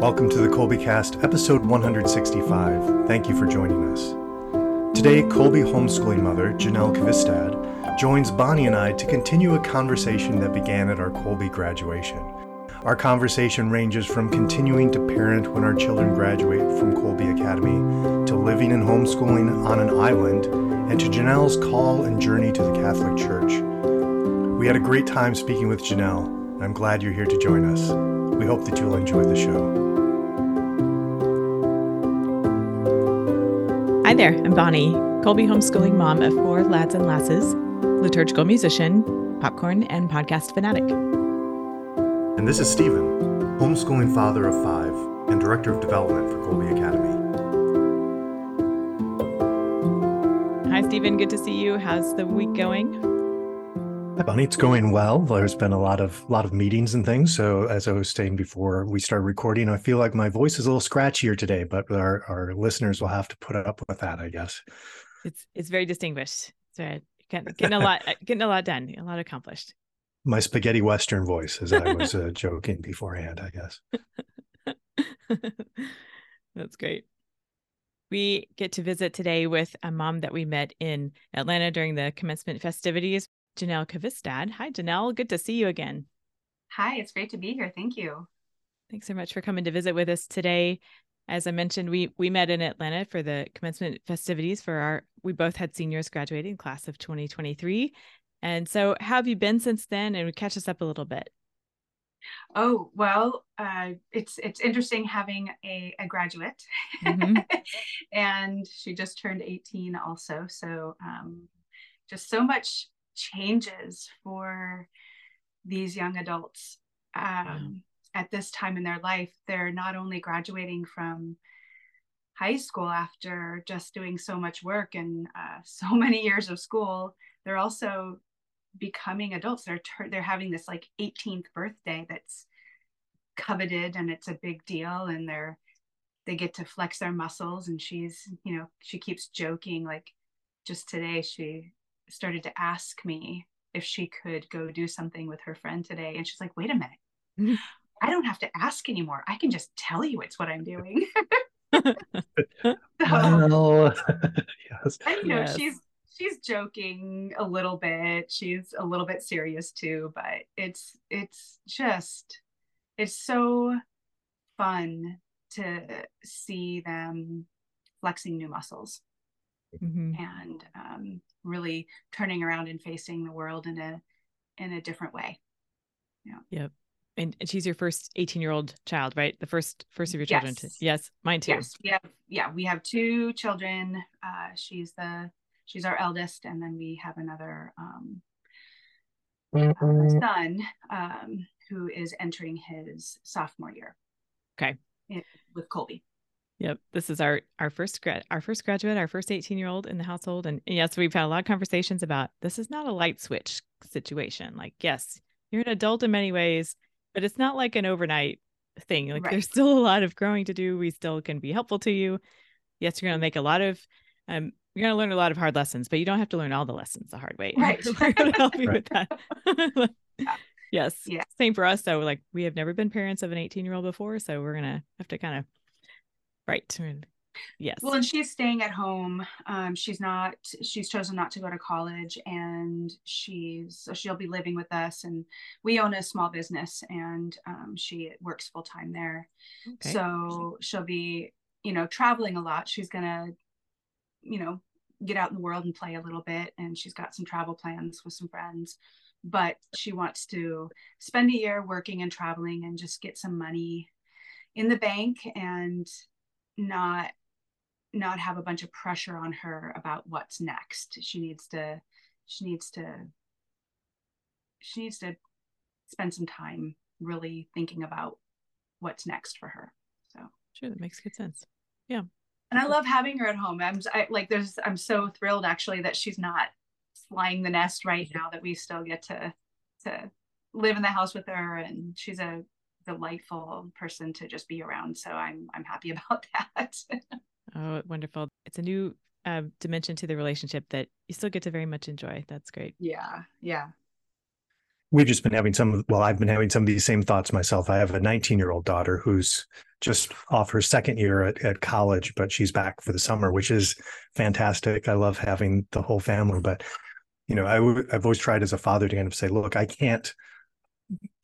Welcome to the Kolbe Cast, episode 165. Thank you for joining us. Today, Kolbe homeschooling mother, Jennell Kvistad, joins Bonnie and I to continue a conversation that began at our Kolbe graduation. Our conversation ranges from continuing to parent when our children graduate from Kolbe Academy to living and homeschooling on an island and to Jennell's call and journey to the Catholic Church. We had a great time speaking with Jennell, and I'm glad you're here to join us. We hope that you'll enjoy the show. There, I'm Bonnie, Kolbe homeschooling mom of four lads and lasses, liturgical musician, popcorn, and podcast fanatic. And this is Stephen, homeschooling father of five and director of development for Kolbe Academy. Hi, Stephen. Good to see you. How's the week going? Bonnie. It's going well. There's been a lot of lot of meetings and things. So as I was saying before we started recording, I feel like my voice is a little scratchier today, but our, our listeners will have to put up with that, I guess. It's it's very distinguished. So getting, getting a lot getting a lot done, a lot accomplished. My spaghetti western voice, as I was uh, joking beforehand, I guess. That's great. We get to visit today with a mom that we met in Atlanta during the commencement festivities, Jennell Kvistad. Hi, Jennell. Good to see you again. Hi, it's great to be here. Thank you. Thanks so much for coming to visit with us today. As I mentioned, we we met in Atlanta for the commencement festivities for our we both had seniors graduating class of 2023. And so how have you been since then? And catch us up a little bit. Oh well, uh, it's it's interesting having a, a graduate, mm-hmm. and she just turned 18 also. So um, just so much changes for these young adults um, at this time in their life. They're not only graduating from high school after just doing so much work and uh, so many years of school, they're also becoming adults they're they're having this like 18th birthday that's coveted and it's a big deal and they're they get to flex their muscles and she's you know she keeps joking like just today she started to ask me if she could go do something with her friend today and she's like wait a minute mm-hmm. i don't have to ask anymore i can just tell you it's what i'm doing so, well, yes. and you know yes. she's she's joking a little bit. She's a little bit serious too, but it's it's just it's so fun to see them flexing new muscles mm-hmm. and um, really turning around and facing the world in a in a different way. Yeah. Yep. And, and she's your first 18 year old child, right? The first first of your children. Yes. To, yes, mine too. Yes, we have yeah, we have two children. Uh, she's the she's our eldest, and then we have another um, uh, son um, who is entering his sophomore year. Okay. In, with Kolbe. Yep, this is our our first grad our first graduate, our first 18 year old in the household, and yes, we've had a lot of conversations about this is not a light switch situation. Like, yes, you're an adult in many ways, but it's not like an overnight thing. Like, right. there's still a lot of growing to do. We still can be helpful to you. Yes, you're going to make a lot of um, you're going to learn a lot of hard lessons, but you don't have to learn all the lessons the hard way. Right. We're help you with that. yeah. Yes. Yeah. Same for us. So, like, we have never been parents of an 18 year old before. So, we're going to have to kind of, right. Yes. Well, and she's staying at home. Um, she's not, she's chosen not to go to college and she's, so she'll be living with us. And we own a small business and um, she works full time there. Okay. So she'll be, you know, traveling a lot. She's going to you know, get out in the world and play a little bit. And she's got some travel plans with some friends, but she wants to spend a year working and traveling and just get some money in the bank and not not have a bunch of pressure on her about what's next. She needs to she needs to she needs to spend some time really thinking about what's next for her. So. Sure that makes good sense. Yeah. And I love having her at home. I'm I, like, there's, I'm so thrilled actually that she's not flying the nest right now. That we still get to to live in the house with her, and she's a delightful person to just be around. So I'm I'm happy about that. oh, wonderful! It's a new uh, dimension to the relationship that you still get to very much enjoy. That's great. Yeah, yeah. we've just been having some well i've been having some of these same thoughts myself i have a 19 year old daughter who's just off her second year at, at college but she's back for the summer which is fantastic i love having the whole family but you know i w- i've always tried as a father to kind of say look i can't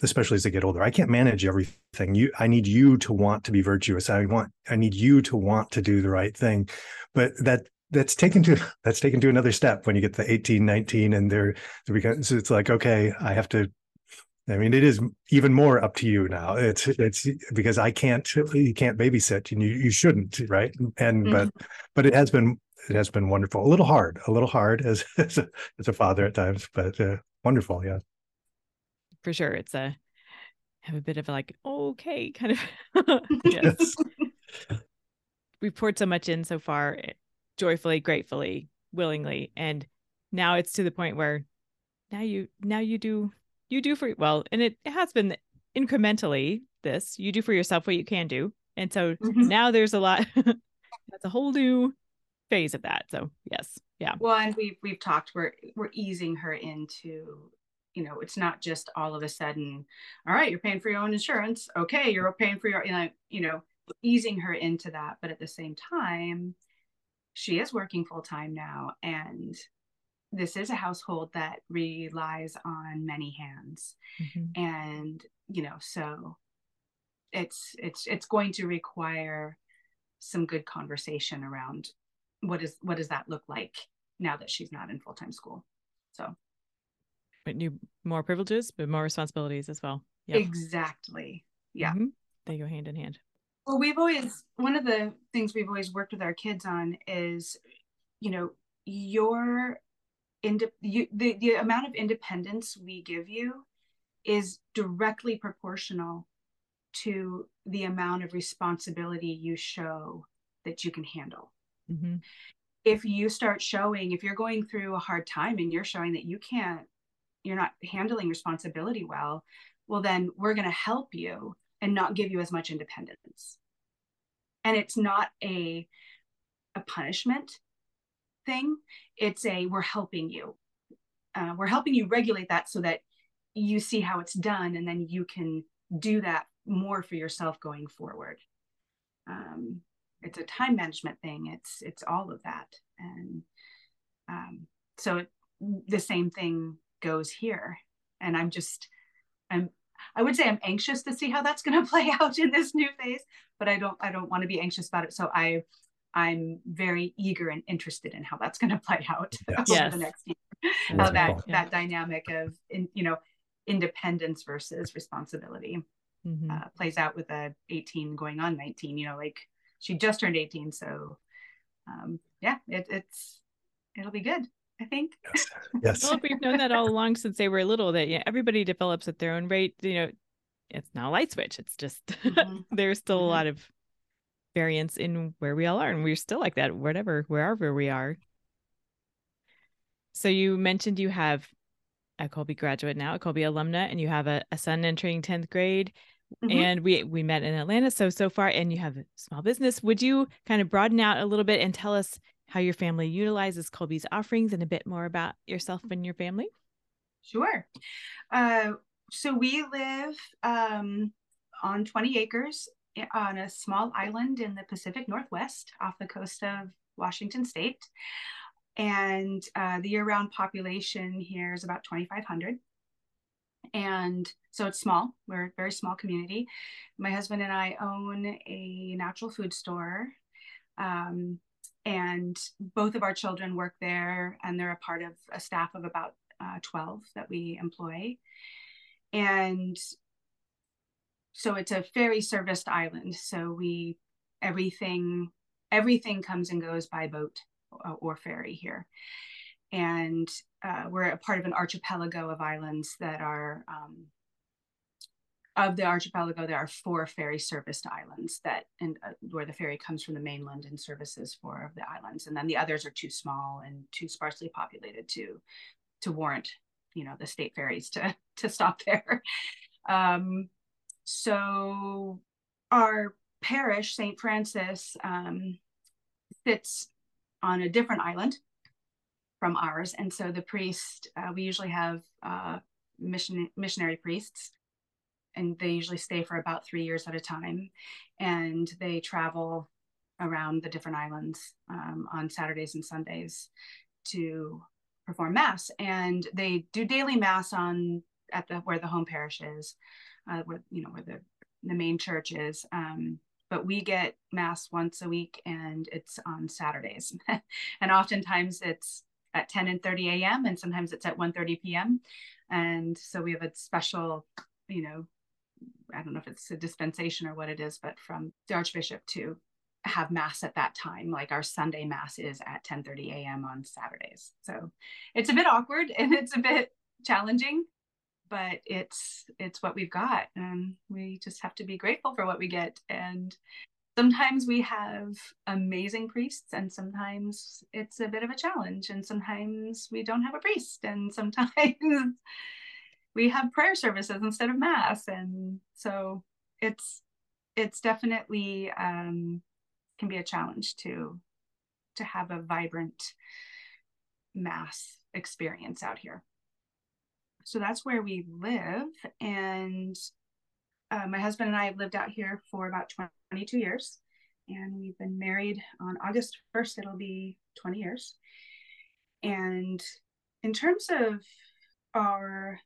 especially as they get older i can't manage everything. You i need you to want to be virtuous. I want i need you to want to do the right thing. But that that's taken to that's taken to another step when you get to 18 19 and they're, they're so it's like okay i have to i mean it is even more up to you now. It's it's because i can't you can't babysit and you, you shouldn't right? And mm-hmm. but but it has been it has been wonderful. A little hard a little hard as as a, as a father at times but uh, wonderful yeah for sure it's a have a bit of like okay kind of yes we've poured so much in so far joyfully, gratefully, willingly. And now it's to the point where now you now you do you do for well, and it, it has been incrementally this. You do for yourself what you can do. And so mm-hmm. now there's a lot that's a whole new phase of that. So yes. Yeah. Well, and we've we've talked, we're we're easing her into you know, it's not just all of a sudden, all right, you're paying for your own insurance. Okay, you're paying for your, you know, you know, easing her into that. But at the same time, she is working full time now and this is a household that relies on many hands mm-hmm. and you know so it's it's it's going to require some good conversation around what is what does that look like now that she's not in full-time school so new more privileges but more responsibilities as well yeah exactly yeah mm-hmm. they go hand in hand well, we've always, one of the things we've always worked with our kids on is, you know, your, ind- you, the, the amount of independence we give you is directly proportional to the amount of responsibility you show that you can handle. Mm-hmm. If you start showing, if you're going through a hard time and you're showing that you can't, you're not handling responsibility well, well, then we're going to help you and not give you as much independence. And it's not a a punishment thing. It's a we're helping you. Uh, we're helping you regulate that so that you see how it's done, and then you can do that more for yourself going forward. Um, it's a time management thing. It's it's all of that, and um, so it, the same thing goes here. And I'm just I'm I would say I'm anxious to see how that's going to play out in this new phase, but I don't I don't want to be anxious about it. So I I'm very eager and interested in how that's going to play out yes. over the next year. how that cool. that dynamic of in, you know independence versus responsibility mm-hmm. uh, plays out with a 18 going on 19. You know, like she just turned 18, so um, yeah, it, it's it'll be good. I think. Yes. yes. well, we've known that all along since they were little that yeah, everybody develops at their own rate. You know, it's not a light switch. It's just mm-hmm. there's still mm-hmm. a lot of variance in where we all are, and we're still like that, whatever, wherever we are. So you mentioned you have a Kolbe graduate now, a Kolbe alumna, and you have a, a son entering 10th grade. Mm-hmm. And we we met in Atlanta. So so far, and you have a small business. Would you kind of broaden out a little bit and tell us how your family utilizes Kolbe's offerings and a bit more about yourself and your family? Sure. Uh, so we live um, on 20 acres on a small island in the Pacific Northwest off the coast of Washington State. And uh, the year round population here is about 2,500. And so it's small. We're a very small community. My husband and I own a natural food store. Um, and both of our children work there and they're a part of a staff of about uh, 12 that we employ. And so it's a ferry serviced island. So we everything everything comes and goes by boat or, ferry here. And uh, we're a part of an archipelago of islands that are um, of the archipelago, there are four ferry serviced islands that and uh, where the ferry comes from the mainland and services four of the islands, and then the others are too small and too sparsely populated to to warrant you know the state ferries to to stop there. Um, so our parish, St. Francis, um, sits on a different island from ours, and so the priest uh, we usually have. Uh, mission missionary priests and they usually stay for about three years at a time and they travel around the different islands um, on saturdays and sundays to perform mass and they do daily mass on at the where the home parish is uh, where you know where the the main church is um, but we get mass once a week and it's on saturdays. And oftentimes it's at 10 and 30 a.m and sometimes it's at 1 30 p.m and so we have a special you know i don't know if it's a dispensation or what it is but from the archbishop to have mass at that time like our sunday mass is at 10 30 a.m on saturdays. So it's a bit awkward and it's a bit challenging but it's it's what we've got. And we just have to be grateful for what we get. And sometimes we have amazing priests and sometimes it's a bit of a challenge and sometimes we don't have a priest. And sometimes we have prayer services instead of mass. And so it's it's definitely um, can be a challenge to to have a vibrant mass experience out here. So that's where we live. And uh, my husband and i have lived out here for about 22 years and we've been married on august 1st it'll be 20 years. And in terms of our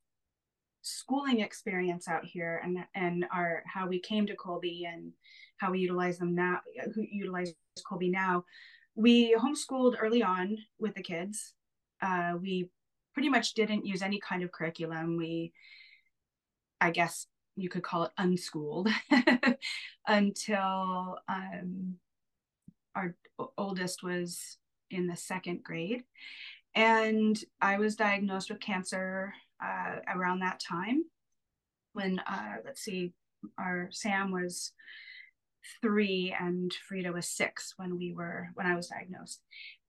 schooling experience out here and and our how we came to Kolbe and how we utilize them now who utilize Kolbe now. We homeschooled early on with the kids. Uh, we pretty much didn't use any kind of curriculum. We i guess you could call it unschooled until um, our oldest was in the second grade. And i was diagnosed with cancer uh, around that time when uh, let's see our sam was three and frida was six when we were when i was diagnosed.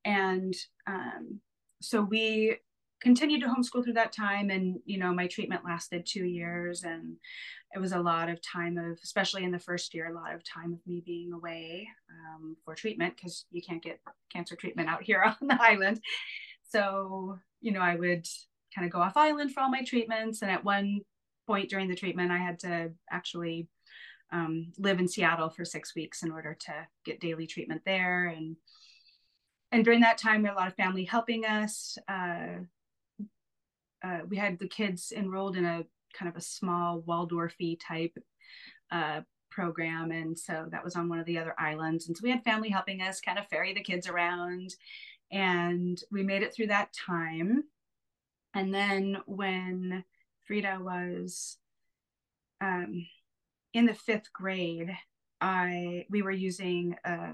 And um, so we continued to homeschool through that time and you know my treatment lasted two years and it was a lot of time of especially in the first year a lot of time of me being away um, for treatment because you can't get cancer treatment out here on the island. So you know i would kind of go off island for all my treatments. And at one point during the treatment, I had to actually um, live in Seattle for six weeks in order to get daily treatment there. And and during that time, we had a lot of family helping us. Uh, uh, we had the kids enrolled in a kind of a small Waldorfy type uh, program, and so that was on one of the other islands. And so we had family helping us kind of ferry the kids around, and we made it through that time. And then when Frida was um, in the fifth grade, I we were using a,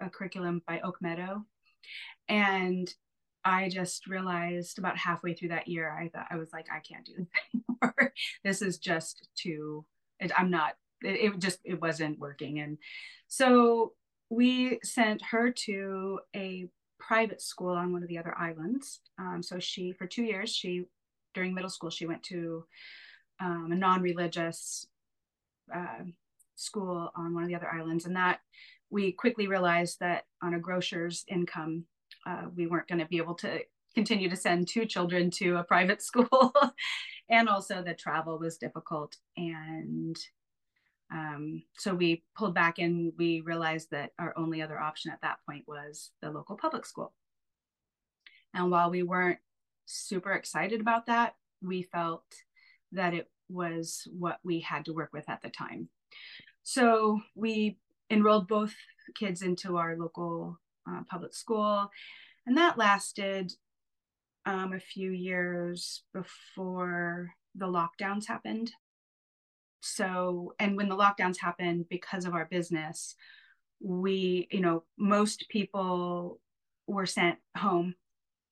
a curriculum by Oak Meadow, and I just realized about halfway through that year, I thought I was like, I can't do this anymore. this is just too. It, I'm not. It, it just it wasn't working, and so we sent her to a private school on one of the other islands. Um, so she, for two years, she, during middle school, she went to um, a non-religious uh, school on one of the other islands, and that we quickly realized that on a grocer's income, uh, we weren't going to be able to continue to send two children to a private school, and also the travel was difficult. And um, so we pulled back and we realized that our only other option at that point was the local public school. And while we weren't super excited about that, we felt that it was what we had to work with at the time. So we enrolled both kids into our local uh, public school, and that lasted um, a few years before the lockdowns happened so and when the lockdowns happened because of our business we you know most people were sent home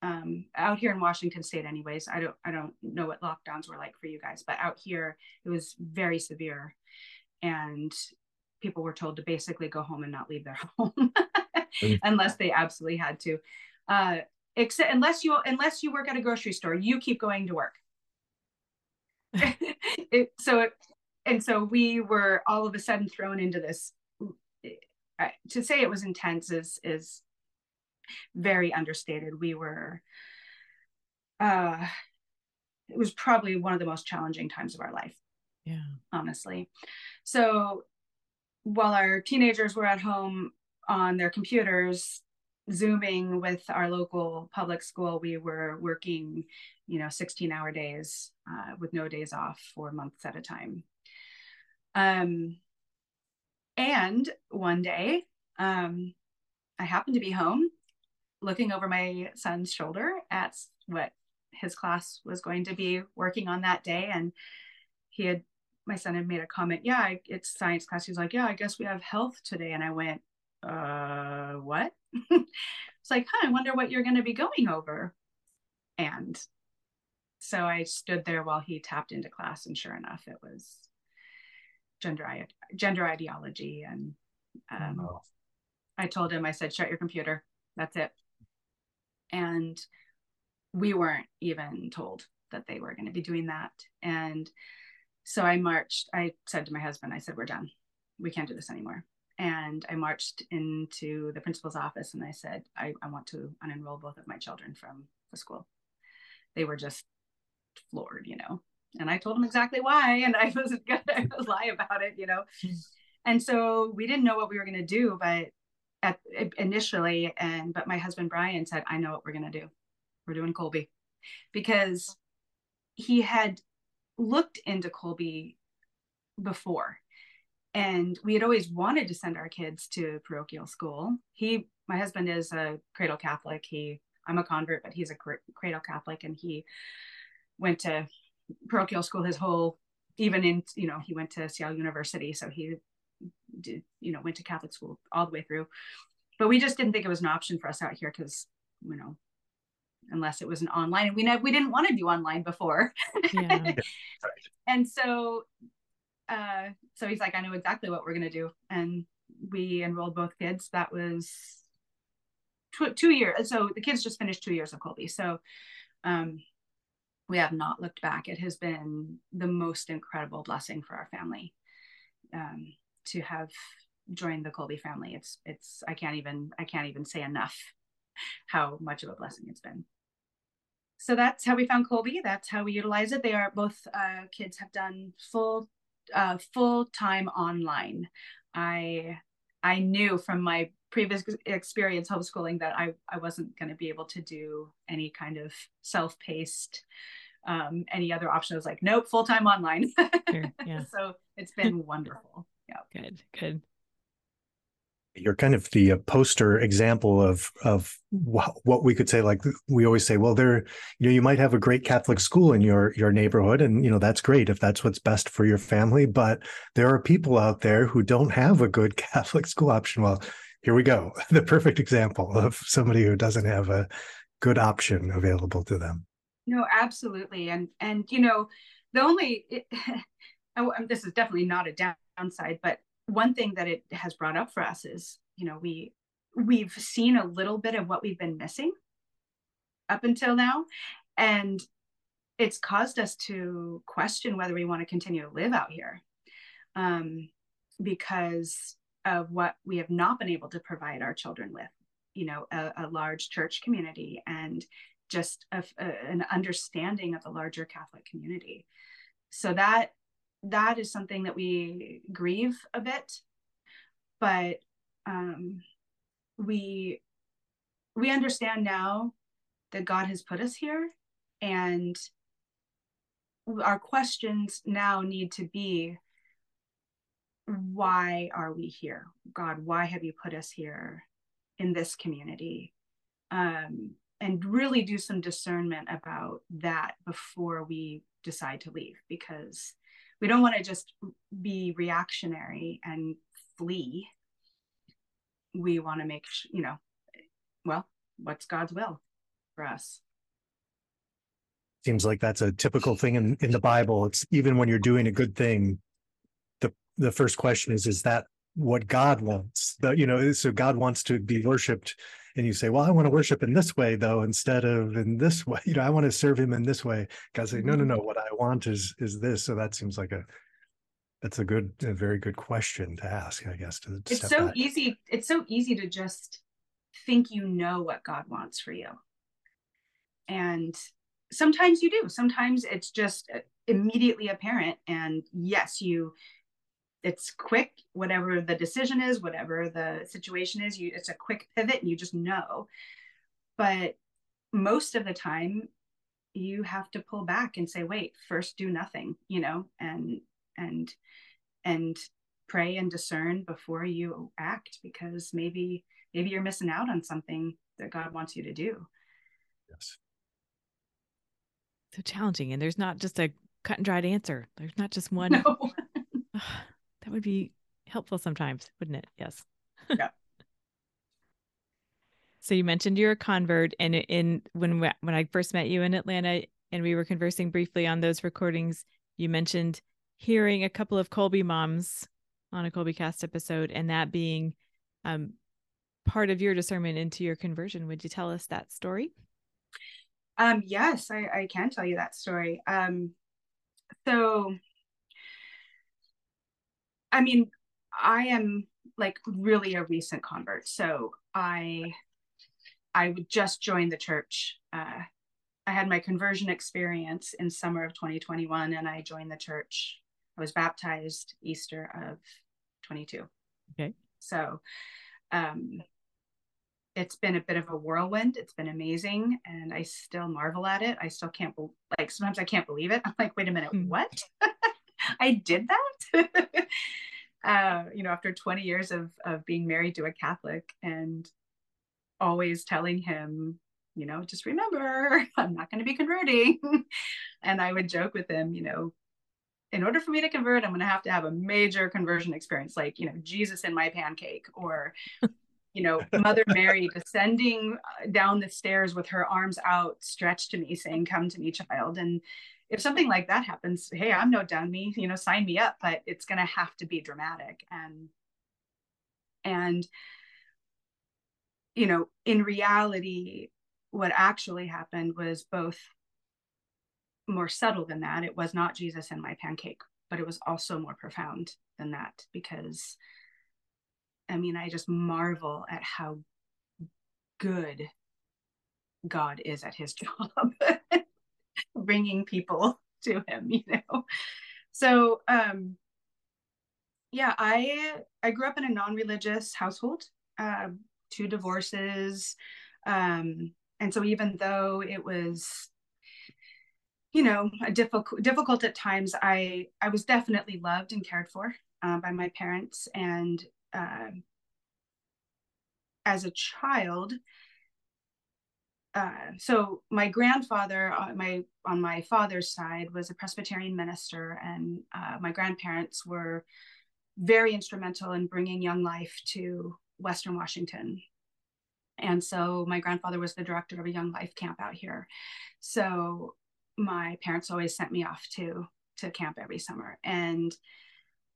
um, out here in washington state anyways. I don't i don't know what lockdowns were like for you guys but out here it was very severe and people were told to basically go home and not leave their home unless they absolutely had to. Uh, except unless you unless you work at a grocery store you keep going to work. It, so it, and so we were all of a sudden thrown into this to say it was intense is is very understated we were uh it was probably one of the most challenging times of our life. Yeah. Honestly. So while our teenagers were at home on their computers, zooming with our local public school, we were working, you know, 16 hour days uh, with no days off for months at a time. Um, and one day, um, I happened to be home looking over my son's shoulder at what his class was going to be working on that day. And he had, my son had made a comment, yeah, it's science class. He's like, yeah, I guess we have health today. And I went, uh, what? it's like, huh, I wonder what you're going to be going over. And so I stood there while he tapped into class, and sure enough, it was gender gender ideology. And um, oh. I told him, I said, shut your computer. That's it. And we weren't even told that they were going to be doing that. And so I marched. I said to my husband, I said, we're done. We can't do this anymore. And I marched into the principal's office and I said, I, I want to unenroll both of my children from the school. They were just floored, you know. And I told them exactly why, and I wasn't gonna lie about it, you know. And so we didn't know what we were gonna do, but at initially, and but my husband Brian said, I know what we're gonna do. We're doing Kolbe," Because he had looked into Kolbe before and we had always wanted to send our kids to parochial school he my husband is a cradle catholic he i'm a convert but he's a cradle catholic and he went to parochial school his whole even in you know he went to Seattle University so he did you know went to Catholic school all the way through but we just didn't think it was an option for us out here because you know unless it was an online and we we didn't want to do online before yeah. and so uh, so he's like, I know exactly what we're to do. And we enrolled both kids. That was tw- two years. So the kids just finished two years of Kolbe So um, we have not looked back. It has been the most incredible blessing for our family um, to have joined the Kolbe family. It's, it's, I can't even, I can't even say enough how much of a blessing it's been so that's how we found Kolbe. That's how we utilize it. They are both uh, kids have done full uh, full time online. I I knew from my previous experience homeschooling that I, I wasn't going to be able to do any kind of self paced, um, any other option. I was like, nope, full time online. Sure, yeah. so it's been wonderful. Yeah. Good, good you're kind of the uh, poster example of of what we could say like we always say well there you know you might have a great catholic school in your your neighborhood and you know that's great if that's what's best for your family but there are people out there who don't have a good catholic school option. Well here we go the perfect example of somebody who doesn't have a good option available to them. No absolutely and and you know the only it, this is definitely not a downside but one thing that it has brought up for us is you know we we've seen a little bit of what we've been missing up until now and it's caused us to question whether we want to continue to live out here um, because of what we have not been able to provide our children with you know a, a large church community and just a, a, an understanding of the larger catholic community. So that that is something that we grieve a bit but um, we we understand now that god has put us here and our questions now need to be why are we here? God why have you put us here in this community? Um, and really do some discernment about that before we decide to leave because we don't want to just be reactionary and flee. We want to make you know well what's god's will for us? Seems like that's a typical thing in, in the bible. It's even when you're doing a good thing the the first question is is that what god wants? The, you know so god wants to be worshiped and you say well i want to worship in this way though instead of in this way you know i want to serve him in this way god say no no mm-hmm. no what i want is is this so that seems like a that's a good a very good question to ask i guess to it's so back. easy it's so easy to just think you know what god wants for you and sometimes you do. Sometimes it's just uh, immediately apparent. And yes, you it's quick whatever the decision is whatever the situation is you it's a quick pivot and you just know. But most of the time you have to pull back and say wait first do nothing you know and and and pray and discern before you act because maybe maybe you're missing out on something that god wants you to do. Yes. So challenging and there's not just a cut and dried answer. There's not just one. No. That would be helpful sometimes wouldn't it yes yeah so you mentioned you're a convert and in when when i first met you in atlanta and we were conversing briefly on those recordings you mentioned hearing a couple of Kolbe moms on a Kolbecast episode and that being um, part of your discernment into your conversion. Would you tell us that story? Um, yes, I, I can tell you that story. Um, so, I mean, I am like really a recent convert. So I, I would just join the church. Uh, I had my conversion experience in summer of 2021, and I joined the church I was baptized Easter of 22. Okay. So um, it's been a bit of a whirlwind. It's been amazing. And I still marvel at it. I still can't, be- like, sometimes I can't believe it. I'm like, wait a minute, mm. what? I did that? uh, you know, after 20 years of, of being married to a Catholic and always telling him, you know, just remember, I'm not going to be converting. and I would joke with him, you know, in order for me to convert, I'm going to have to have a major conversion experience, like, you know, Jesus in my pancake or, you know, Mother Mary descending uh, down the stairs with her arms out stretched to me, saying, Come to me, child. And if something like that happens, hey, I'm no dummy, you know, sign me up, but it's going to have to be dramatic. And, and, you know, in reality, what actually happened was both more subtle than that. It was not Jesus and my pancake, but it was also more profound than that because I mean, I just marvel at how good God is at his job, bringing people to him, you know. So, um, yeah, I I grew up in a non-religious household, uh, two divorces, um, and so even though it was you know difficult difficult at times i i was definitely loved and cared for uh, by my parents and uh, as a child uh, so my grandfather on uh, my on my father's side was a presbyterian minister and uh, my grandparents were very instrumental in bringing young life to western washington. And so my grandfather was the director of a young life camp out here. So my parents always sent me off to to camp every summer. And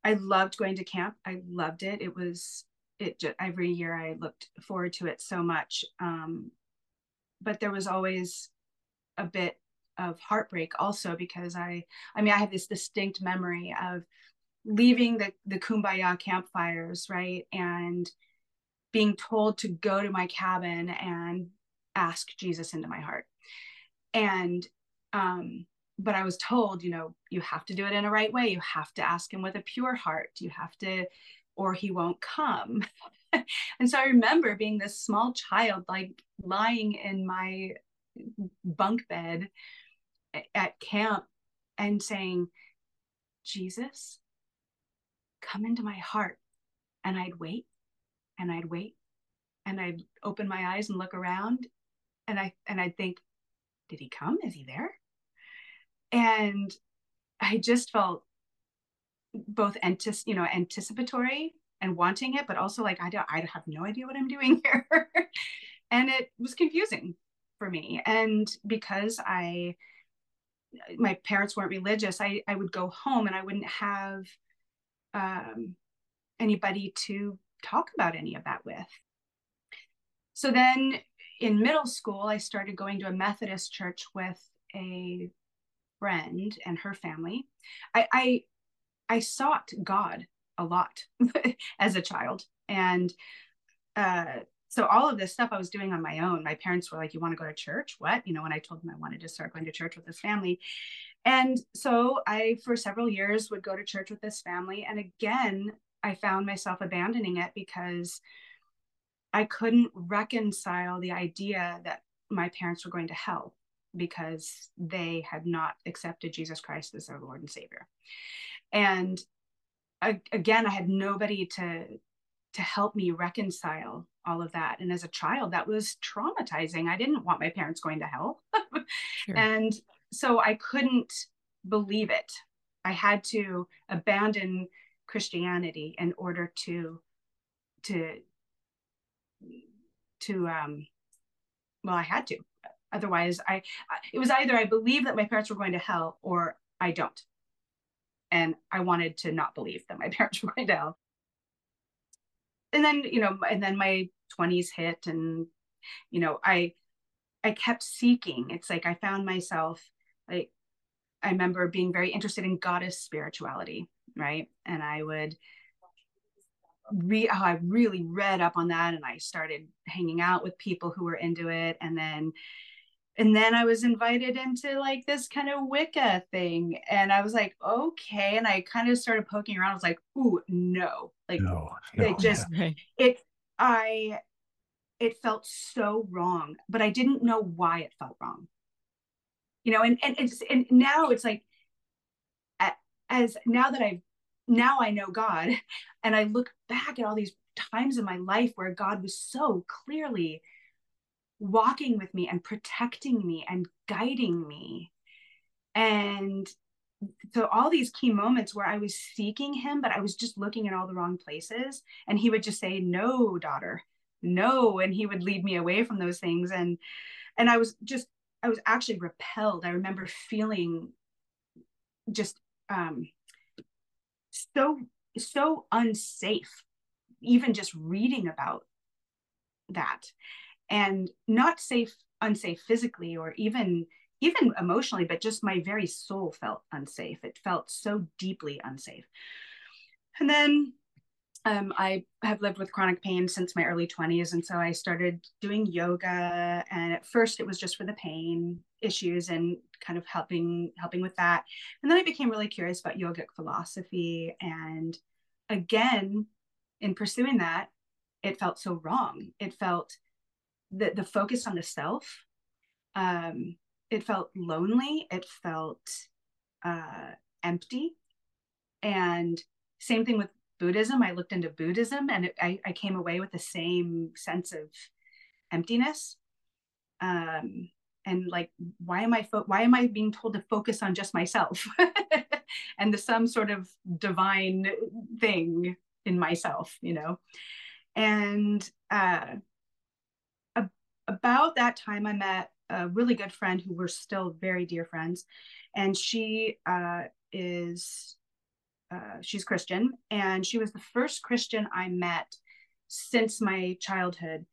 i loved going to camp. I loved it. It was it just, every year i looked forward to it so much. Um, but there was always a bit of heartbreak also because i i mean i have this distinct memory of leaving the the kumbaya campfires right and being told to go to my cabin and ask jesus into my heart and um, but I was told, you know, you have to do it in a right way. You have to ask him with a pure heart. You have to, or he won't come. and so I remember being this small child, like lying in my bunk bed at camp and saying, Jesus, come into my heart. And I'd wait and I'd wait and I'd open my eyes and look around and I and I'd think, did he come? Is he there? and i just felt both you know anticipatory and wanting it but also like i don't i have no idea what i'm doing here. And it was confusing for me. And because i my parents weren't religious i i would go home and i wouldn't have um, anybody to talk about any of that with. So then in middle school i started going to a methodist church with a friend and her family. I I, I sought God a lot as a child, and uh, so all of this stuff I was doing on my own. My parents were like, "You want to go to church? What?" You know, when I told them I wanted to start going to church with this family, and so I, for several years, would go to church with this family, and again, I found myself abandoning it because I couldn't reconcile the idea that my parents were going to hell because they had not accepted Jesus Christ as their Lord and Savior. And I, again, I had nobody to to help me reconcile all of that. And as a child, that was traumatizing. I didn't want my parents going to hell. sure. And so I couldn't believe it. I had to abandon Christianity in order to to to um well I had to otherwise I, I it was either I believe that my parents were going to hell or I don't and I wanted to not believe that my parents were going hell and then you know and then my 20s hit and you know I I kept seeking. It's like I found myself like I remember being very interested in goddess spirituality right? And I would re- oh, I really read up on that and I started hanging out with people who were into it. And then and then I was invited into like this kind of Wicca thing and I was like okay and I kind of started poking around. I was like ooh no like no, no. it just yeah. it I it felt so wrong but I didn't know why it felt wrong. You know and and it's and now it's like as now that I've now I know God and I look back at all these times in my life where God was so clearly walking with me and protecting me and guiding me. And so all these key moments where I was seeking him, but I was just looking in all the wrong places. And he would just say, No, daughter, no. And he would lead me away from those things. And and I was just, I was actually repelled. I remember feeling just um so so unsafe even just reading about that and not safe unsafe physically or even even emotionally but just my very soul felt unsafe it felt so deeply unsafe and then um, I have lived with chronic pain since my early 20s. And so I started doing yoga. And at first it was just for the pain issues and kind of helping helping with that. And then I became really curious about yogic philosophy. And again, in pursuing that, it felt so wrong. It felt the, the focus on the self. Um, it felt lonely. It felt uh, empty. And same thing with Buddhism. I looked into Buddhism and it, I, I came away with the same sense of emptiness. Um, and like, why am I fo- why am I being told to focus on just myself and the some sort of divine thing in myself, you know? And uh, about that time, I met a really good friend who we're still very dear friends, and she uh, is uh, she's Christian, and she was the first Christian I met since my childhood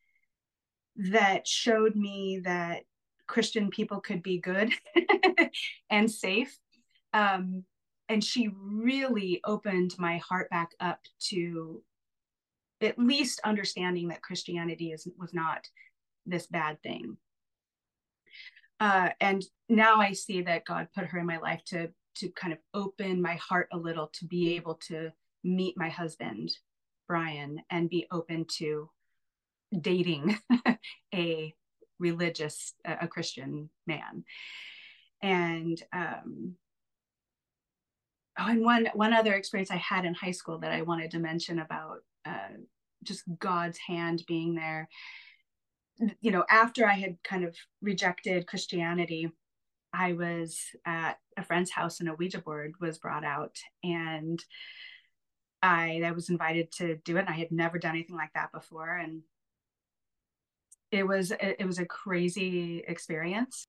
that showed me that Christian people could be good and safe. Um, and she really opened my heart back up to at least understanding that Christianity is was not this bad thing. Uh, and now I see that God put her in my life to to kind of open my heart a little to be able to meet my husband brian and be open to dating a religious a christian man and um oh and one one other experience i had in high school that i wanted to mention about uh, just god's hand being there you know after i had kind of rejected christianity I was at a friend's house and a Ouija board was brought out and I, I was invited to do it. And I had never done anything like that before. And it was, it was a crazy experience.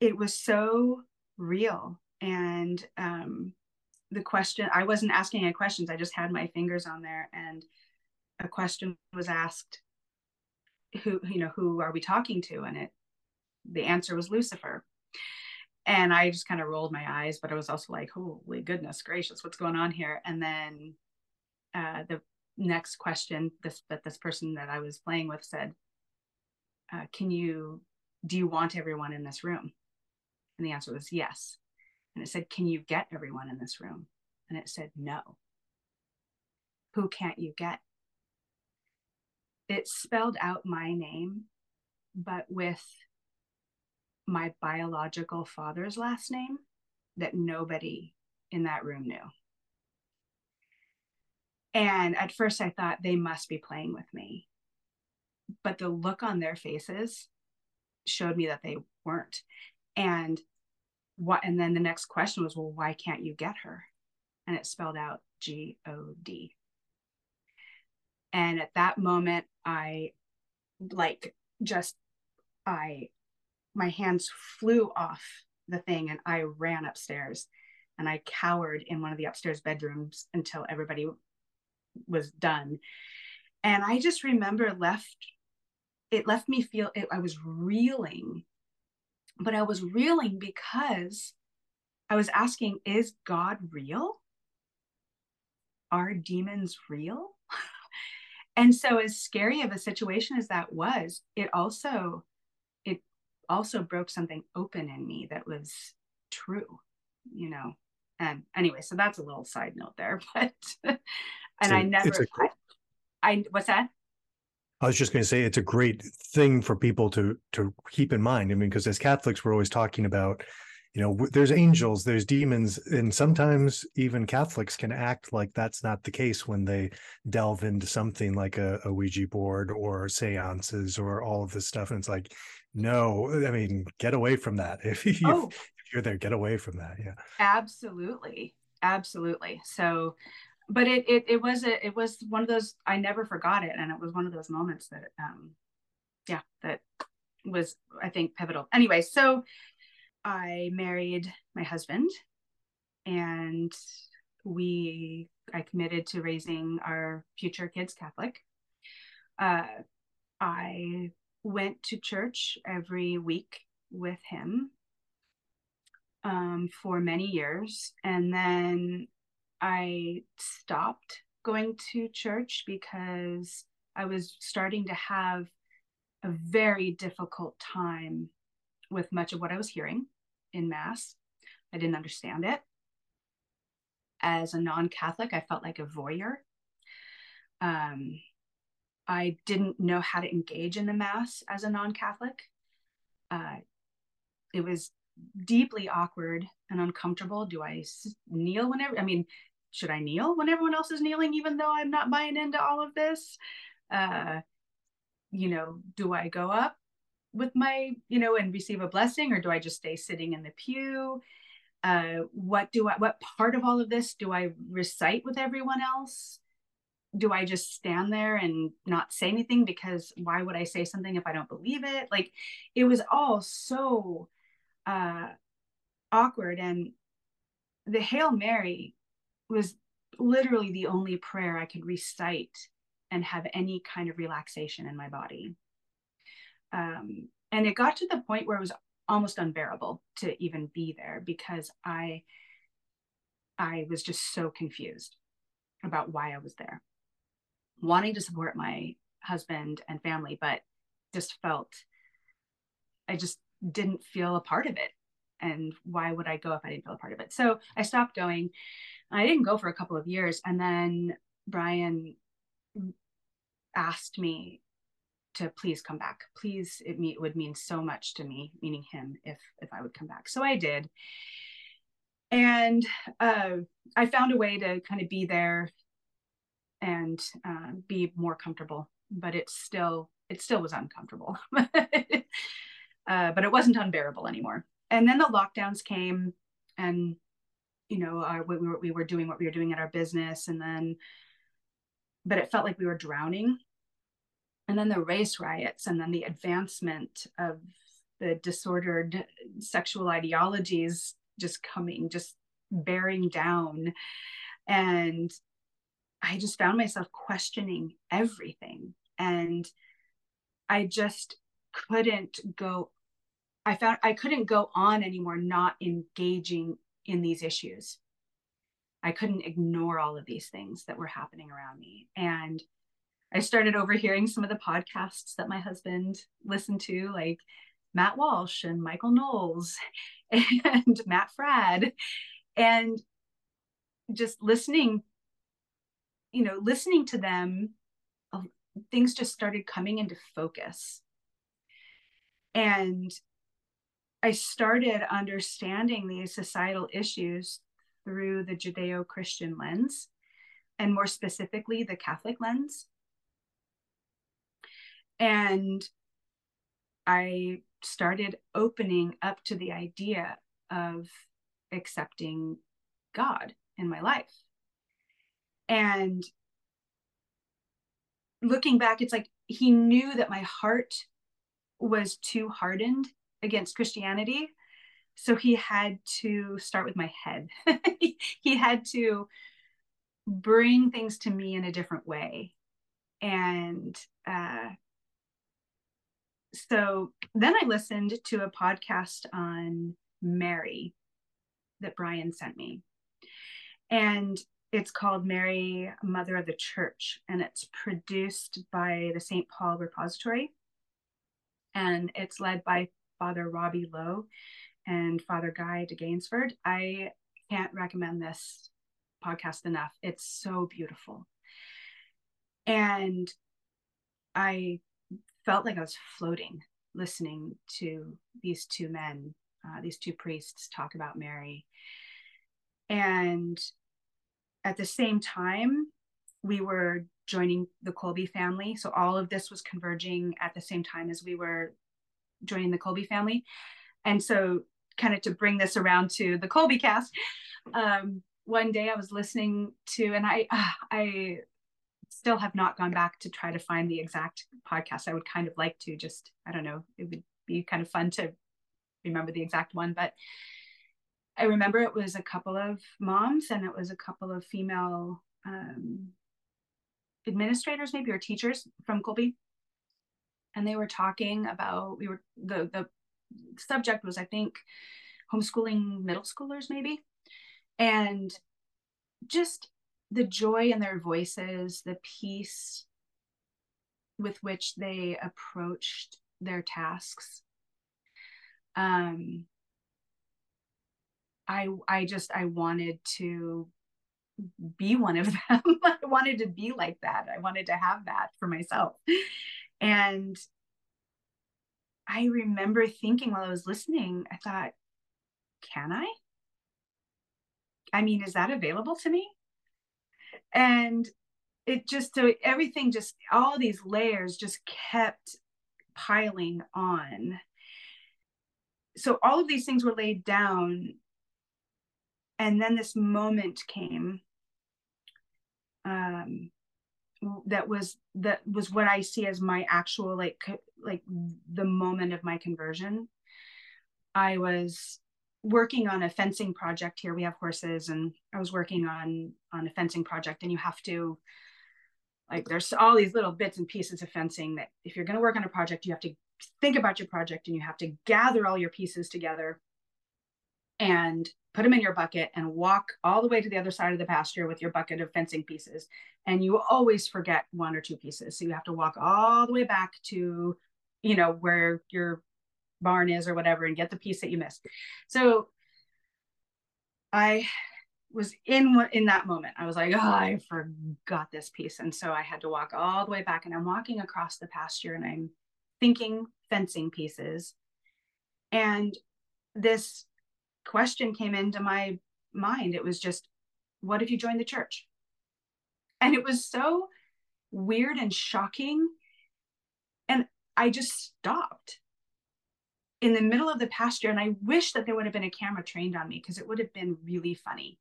It was so real. And um, the question, I wasn't asking any questions. I just had my fingers on there and a question was asked, who, you know, who are we talking to? And it, the answer was Lucifer and I just kind of rolled my eyes, but I was also like, holy goodness gracious, what's going on here? And then uh, the next question this that this person that I was playing with said, uh, "Can you do you want everyone in this room?" And the answer was yes. And it said, "Can you get everyone in this room?" And it said, "No." Who can't you get? It spelled out my name, but with my biological father's last name that nobody in that room knew. And at first I thought they must be playing with me. But the look on their faces showed me that they weren't. And what and then the next question was, well, why can't you get her? And it spelled out G O D. And at that moment, I like just I my hands flew off the thing and I ran upstairs and I cowered in one of the upstairs bedrooms until everybody was done. And I just remember left, it left me feel, it, I was reeling, but I was reeling because I was asking, is God real? Are demons real? And so as scary of a situation as that was, it also, it also broke something open in me that was true, you know? And anyway, so that's a little side note there, but and so I never. A, I, I what's that? I was just going to say it's a great thing for people to to keep in mind. I mean, because as Catholics, we're always talking about, you know, there's angels, there's demons, and sometimes even Catholics can act like that's not the case when they delve into something like a, a Ouija board or seances or all of this stuff. And it's like, no, I mean, get away from that. If, you, oh. if you're there, get away from that. Yeah, absolutely, absolutely. So but it, it it was a, it was one of those I never forgot it, and it was one of those moments that um, yeah, that was I think pivotal. Anyway, so I married my husband, and we I committed to raising our future kids Catholic. Uh, I went to church every week with him um, for many years, and then I stopped going to church because I was starting to have a very difficult time with much of what I was hearing in Mass. I didn't understand it. As a non Catholic, I felt like a voyeur. Um, I didn't know how to engage in the Mass as a non Catholic. Uh, it was deeply awkward and uncomfortable. Do I kneel whenever? I mean, should I kneel when everyone else is kneeling, even though I'm not buying into all of this? Uh, you know, do I go up with my, you know, and receive a blessing, or do I just stay sitting in the pew? Uh, what do I, what part of all of this do I recite with everyone else? Do I just stand there and not say anything because why would I say something if I don't believe it? Like it was all so uh, awkward. And the Hail Mary was literally the only prayer I could recite and have any kind of relaxation in my body. Um, and it got to the point where it was almost unbearable to even be there because I I was just so confused about why I was there. Wanting to support my husband and family, but just felt I just didn't feel a part of it. And why would I go if I didn't feel a part of it? So I stopped going I didn't go for a couple of years. And then Brian asked me to please come back. Please, it, me, would mean so much to me, meaning him, if if I would come back. So I did, and uh, I found a way to kind of be there and uh, be more comfortable. But it still it still was uncomfortable, uh, but it wasn't unbearable anymore. And then the lockdowns came, and you know, our, we, were, we were doing what we were doing at our business. And then, but it felt like we were drowning. And then the race riots and then the advancement of the disordered sexual ideologies just coming, just bearing down. And I just found myself questioning everything. And I just couldn't go I found I couldn't go on anymore not engaging in these issues. I couldn't ignore all of these things that were happening around me. And I started overhearing some of the podcasts that my husband listened to, like Matt Walsh and Michael Knowles and Matt Fradd. And just listening, you know, listening to them, uh, things just started coming into focus. And I started understanding these societal issues through the Judeo Christian lens, and more specifically, the Catholic lens. And I started opening up to the idea of accepting God in my life. And looking back, it's like he knew that my heart was too hardened against Christianity. So he had to start with my head. he had to bring things to me in a different way. And uh, so then I listened to a podcast on Mary that Brian sent me. And it's called Mary, Mother of the Church, and it's produced by the St. Paul Repository. And it's led by Father Robbie Low and Father Guy de Gaynesford. I can't recommend this podcast enough. It's so beautiful. And I felt like I was floating listening to these two men, uh, these two priests talk about Mary. And at the same time, we were joining the Kolbe family. So all of this was converging at the same time as we were joining the Kolbe family. And so, kind of to bring this around to the Kolbecast, um, one day I was listening to, and I, I still have not gone back to try to find the exact podcast. I would kind of like to just, I don't know, it would be kind of fun to remember the exact one, but I remember it was a couple of moms and it was a couple of female um, administrators, maybe or teachers from Kolbe, And they were talking about we were the the subject was I think homeschooling middle schoolers maybe, and just the joy in their voices, the peace with which they approached their tasks. Um, I I just I wanted to be one of them. I wanted to be like that. I wanted to have that for myself. And I remember thinking while I was listening, I thought, can I? I mean, is that available to me? And it just so everything just all these layers just kept piling on. So all of these things were laid down. And then this moment came um that was that was what i see as my actual like like the moment of my conversion. I was working on a fencing project here. We have horses and i was working on on a fencing project and you have to like there's all these little bits and pieces of fencing that if you're going to work on a project you have to think about your project and you have to gather all your pieces together and put them in your bucket and walk all the way to the other side of the pasture with your bucket of fencing pieces. And you always forget one or two pieces. So you have to walk all the way back to you know where your barn is or whatever and get the piece that you missed. So I was in in that moment. I was like, oh, I forgot this piece. And so I had to walk all the way back and I'm walking across the pasture and I'm thinking fencing pieces. And this question came into my mind. It was just, what if you joined the church? And it was so weird and shocking. And I just stopped in the middle of the pasture and I wish that there would have been a camera trained on me because it would have been really funny.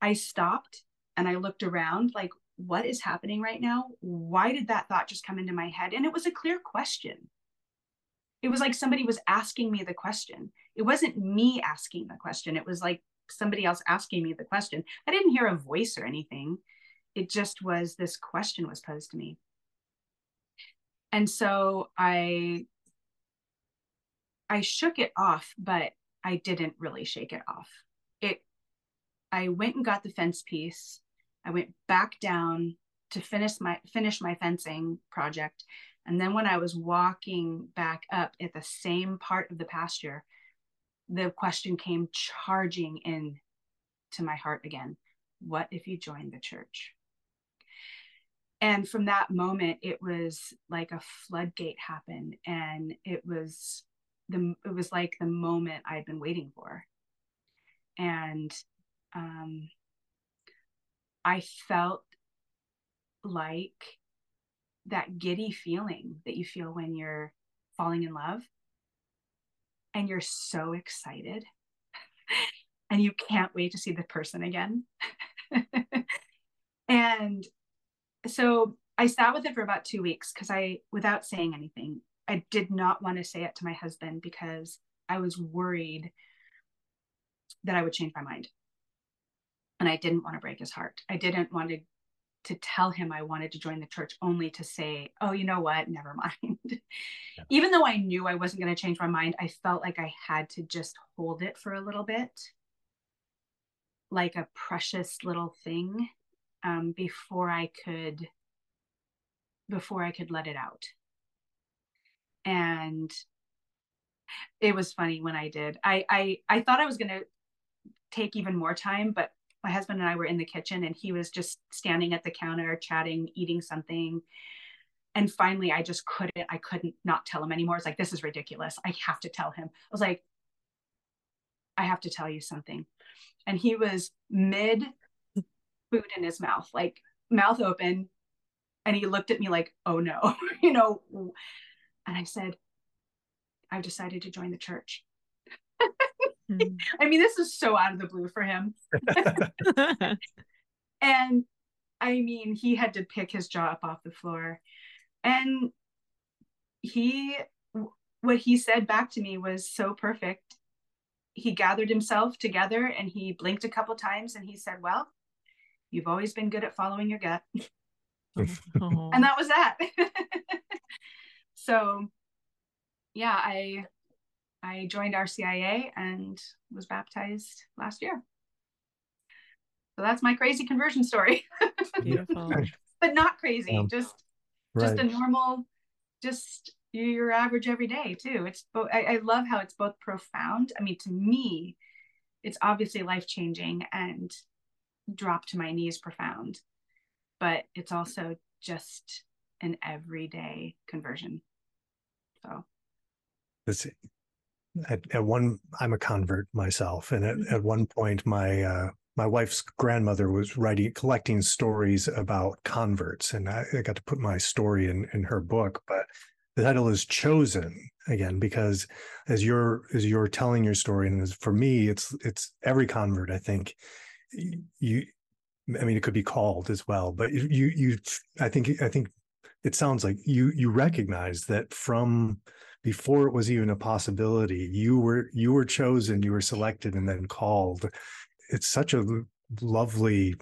I stopped and I looked around like what is happening right now? Why did that thought just come into my head? And it was a clear question. It was like somebody was asking me the question. It wasn't me asking the question. It was like somebody else asking me the question. I didn't hear a voice or anything. It just was this question was posed to me. And so I I shook it off, but I didn't really shake it off. It I went and got the fence piece. I went back down to finish my finish my fencing project. And then when I was walking back up at the same part of the pasture, the question came charging in to my heart again. What if you joined the church? And from that moment, it was like a floodgate happened. And it was the it was like the moment I'd been waiting for. And um, I felt like that giddy feeling that you feel when you're falling in love and you're so excited and you can't wait to see the person again. and so I sat with it for about two weeks because I, without saying anything, I did not want to say it to my husband because I was worried that I would change my mind. And I didn't want to break his heart. I didn't want to to tell him I wanted to join the church only to say, oh, you know what, never mind. Yeah. Even though I knew I wasn't going to change my mind, I felt like I had to just hold it for a little bit, like a precious little thing, um, before I could before I could let it out. And it was funny when I did. I I I thought I was to take even more time, but my husband and I were in the kitchen and he was just standing at the counter chatting, eating something. And finally, I just couldn't, I couldn't not tell him anymore. It's like, this is ridiculous. I have to tell him. I was like, I have to tell you something. And he was mid food in his mouth, like mouth open. And he looked at me like, oh no, you know. And I said, I've decided to join the church. Mm. I mean, this is so out of the blue for him. and I mean, he had to pick his jaw up off the floor. And he, what he said back to me was so perfect. He gathered himself together and he blinked a couple times and he said, Well, you've always been good at following your gut. and that was that. So, yeah, I I joined RCIA and was baptized last year. So that's my crazy conversion story. Beautiful. but not crazy, um, just right. just a normal, just your average every day too. It's both I, I love how it's both profound. I mean, to me, it's obviously life changing and drop to my knees profound, but it's also just an everyday conversion. So it's at, at one i'm a convert myself and at, at one point my uh, my wife's grandmother was writing collecting stories about converts and I, I, got to put my story in in her book but the title is chosen again because as you're as you're telling your story and as for me it's it's every convert i think you i mean it could be called as well but you you i think i think it sounds like you you recognize that from before it was even a possibility you were you were chosen you were selected and then called. It's such a lovely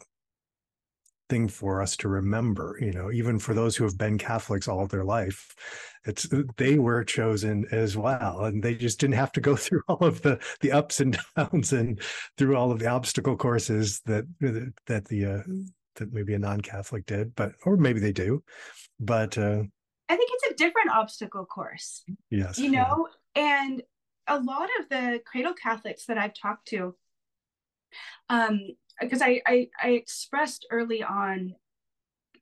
thing for us to remember you know even for those who have been catholics all their life it's they were chosen as well and they just didn't have to go through all of the the ups and downs and through all of the obstacle courses that that the uh, that maybe a non-catholic did but or maybe they do but uh I think it's a different obstacle course. Yes. You know, yeah. and a lot of the cradle Catholics that I've talked to, um, because I, I I expressed early on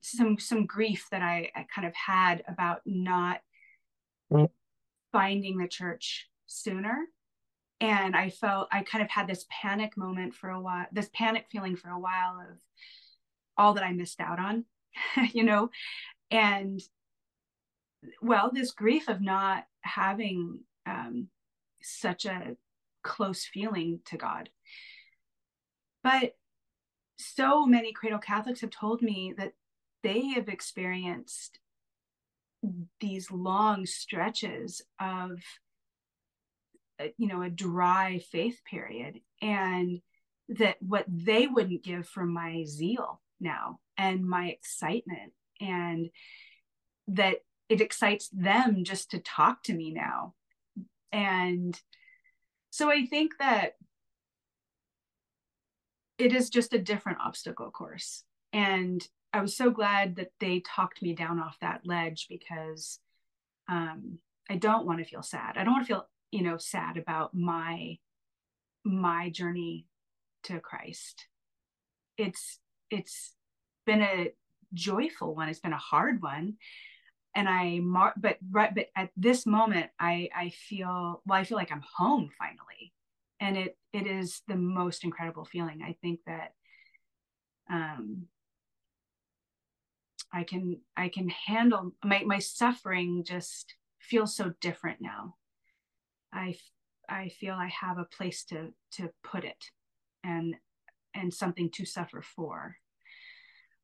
some some grief that I, I kind of had about not mm. finding the church sooner. And I felt I kind of had this panic moment for a while, this panic feeling for a while of all that I missed out on, you know. And well this grief of not having um, such a close feeling to god but so many cradle catholics have told me that they have experienced these long stretches of uh, you know a dry faith period and that what they wouldn't give for my zeal now and my excitement and that it excites them just to talk to me now and so i think that it is just a different obstacle course. And I was so glad that they talked me down off that ledge because um, I don't want to feel sad. I don't want to feel, you know, sad about my my journey to Christ. It's it's been a joyful one. It's been a hard one, and I mar- but right but at this moment I I feel well I feel like I'm home finally, and it it is the most incredible feeling. I think that um I can I can handle my my suffering just feels so different now. I I feel I have a place to to put it and and something to suffer for.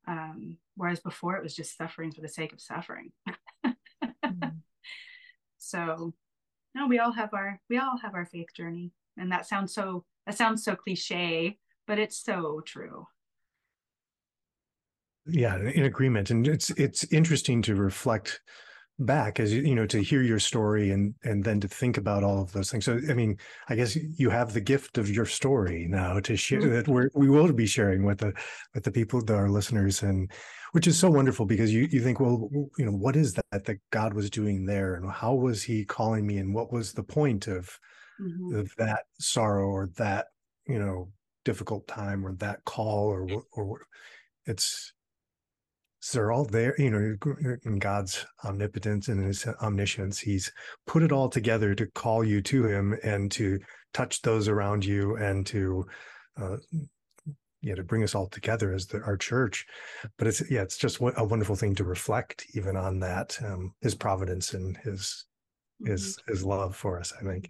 Um, whereas before it was just suffering for the sake of suffering. mm. So no, we all have our we all have our faith journey. And that sounds so that sounds so cliche, but it's so true yeah in agreement and it's it's interesting to reflect back as you know to hear your story and and then to think about all of those things so i mean i guess you have the gift of your story now to share mm-hmm. that we're, we will be sharing with the with the people that our listeners and which is so wonderful because you you think well you know what is that that god was doing there and how was he calling me and what was the point of mm-hmm. of that sorrow or that you know difficult time or that call or or it's so they're all there, you know, in God's omnipotence and his omniscience. He's put it all together to call you to him and to touch those around you and to, uh, yeah, to bring us all together as the, our church. But it's, yeah, it's just a wonderful thing to reflect even on that, um, his providence and his, mm-hmm. his, his love for us, I think.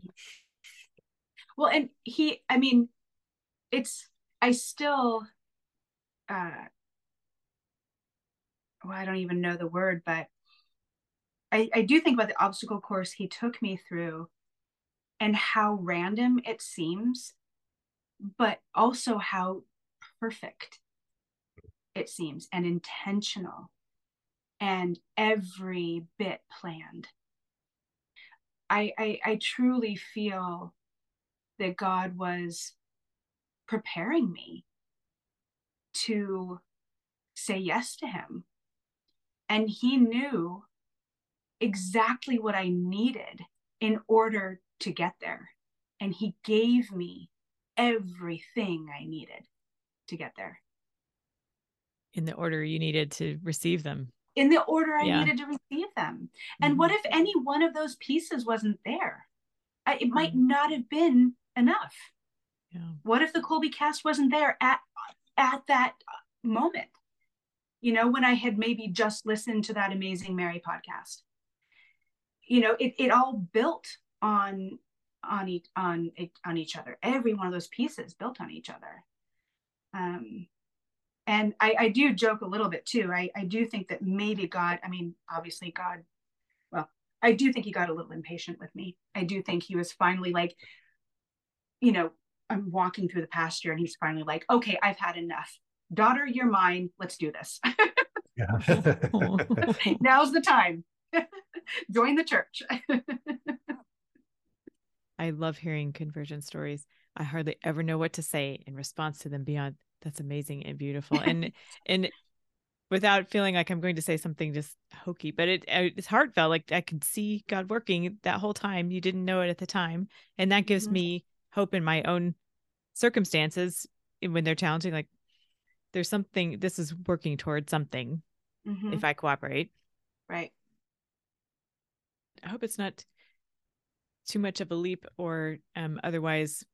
Well, and he, I mean, it's, I still, uh, well, I don't even know the word, but I, I do think about the obstacle course he took me through and how random it seems, but also how perfect it seems and intentional and every bit planned. I, I, I truly feel that God was preparing me to say yes to him and he knew exactly what I needed in order to get there. And he gave me everything I needed to get there. In the order you needed to receive them. In the order I yeah. needed to receive them. And mm-hmm. what if any one of those pieces wasn't there? I, it might mm-hmm. not have been enough. Yeah. What if the Kolbecast wasn't there at at that moment? You know, when I had maybe just listened to that Amazing Mary podcast. You know, it, it all built on on each on on each other. Every one of those pieces built on each other. Um, and I, I do joke a little bit too. I, I do think that maybe God, I mean, obviously God, well, I do think he got a little impatient with me. I do think he was finally like, you know, I'm walking through the pasture and he's finally like, okay, I've had enough daughter, you're mine. Let's do this. Yeah. Now's the time. Join the church. I love hearing conversion stories. I hardly ever know what to say in response to them beyond that's amazing and beautiful. And and without feeling like I'm going to say something just hokey, but it it's heartfelt. Like I could see God working that whole time. You didn't know it at the time, and that gives mm-hmm. me hope in my own circumstances when they're challenging. Like there's something this is working towards something mm-hmm. if i cooperate right i hope it's not too much of a leap or um otherwise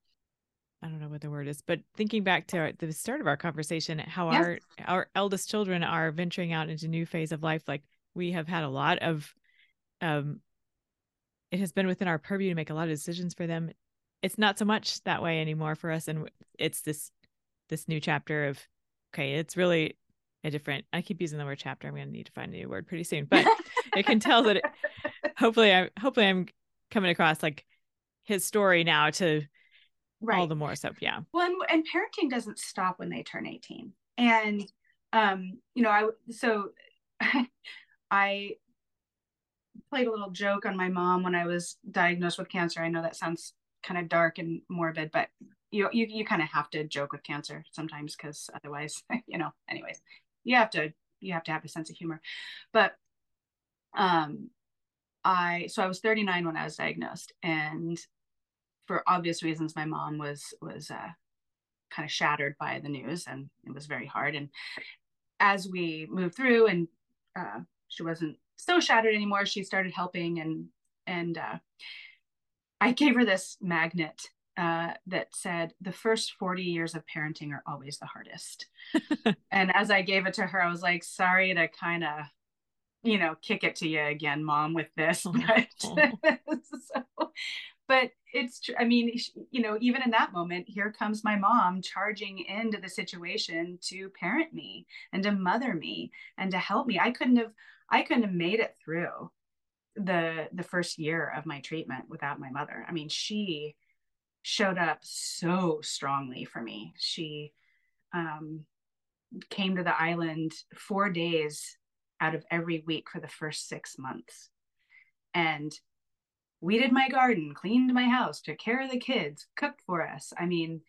i don't know what the word is but thinking back to our, the start of our conversation how yes. our our eldest children are venturing out into new phase of life like we have had a lot of um it has been within our purview to make a lot of decisions for them it's not so much that way anymore for us and it's this this new chapter of okay, it's really a different I keep using the word chapter. I'm gonna need to find a new word pretty soon. But it can tell that it, hopefully i'm hopefully I'm coming across like his story now to right. all the more so yeah. Well and, and parenting doesn't stop when they turn 18. And um, you know, I so I played a little joke on my mom when I was diagnosed with cancer. I know that sounds kind of dark and morbid, but you you, you kind of have to joke with cancer sometimes because otherwise you know anyways you have to you have to have a sense of humor. But um i so i was 39 when i was diagnosed and for obvious reasons my mom was was uh kind of shattered by the news and it was very hard and as we moved through and uh, she wasn't so shattered anymore she started helping and and uh, i gave her this magnet uh, that said the first 40 years of parenting are always the hardest. And as i gave it to her i was like sorry to kind of you know kick it to you again mom with this but so, but it's true. i mean you know even in that moment here comes my mom charging into the situation to parent me and to mother me and to help me. I couldn't have i couldn't have made it through the the first year of my treatment without my mother. I mean she showed up so strongly for me she um came to the island four days out of every week for the first six months and weeded my garden, cleaned my house, took care of the kids, cooked for us. I mean,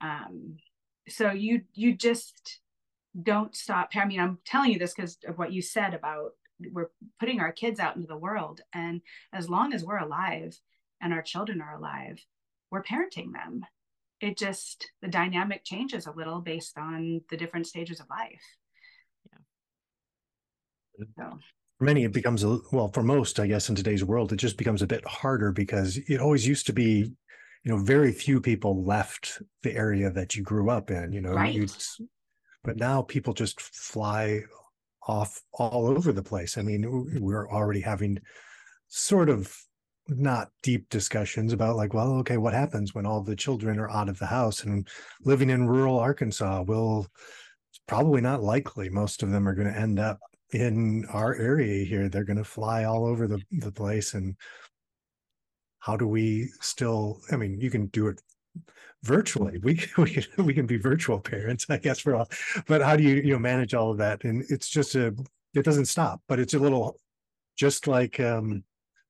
um, so you you just don't stop. I mean, I'm telling you this because of what you said about we're putting our kids out into the world, and as long as we're alive and our children are alive, we're parenting them. It just the dynamic changes a little based on the different stages of life. Yeah. So for many it becomes a well for most i guess in today's world it just becomes a bit harder because it always used to be you know very few people left the area that you grew up in you know right. but now people just fly off all over the place i mean we're already having sort of not deep discussions about like well okay what happens when all the children are out of the house and living in rural arkansas? Will it's probably not likely most of them are going to end up in our area here. They're going to fly all over the, the place and how do we still i mean you can do it virtually. We we can, we can be virtual parents i guess for all but how do you you know manage all of that? And it's just a it doesn't stop but it's a little just like um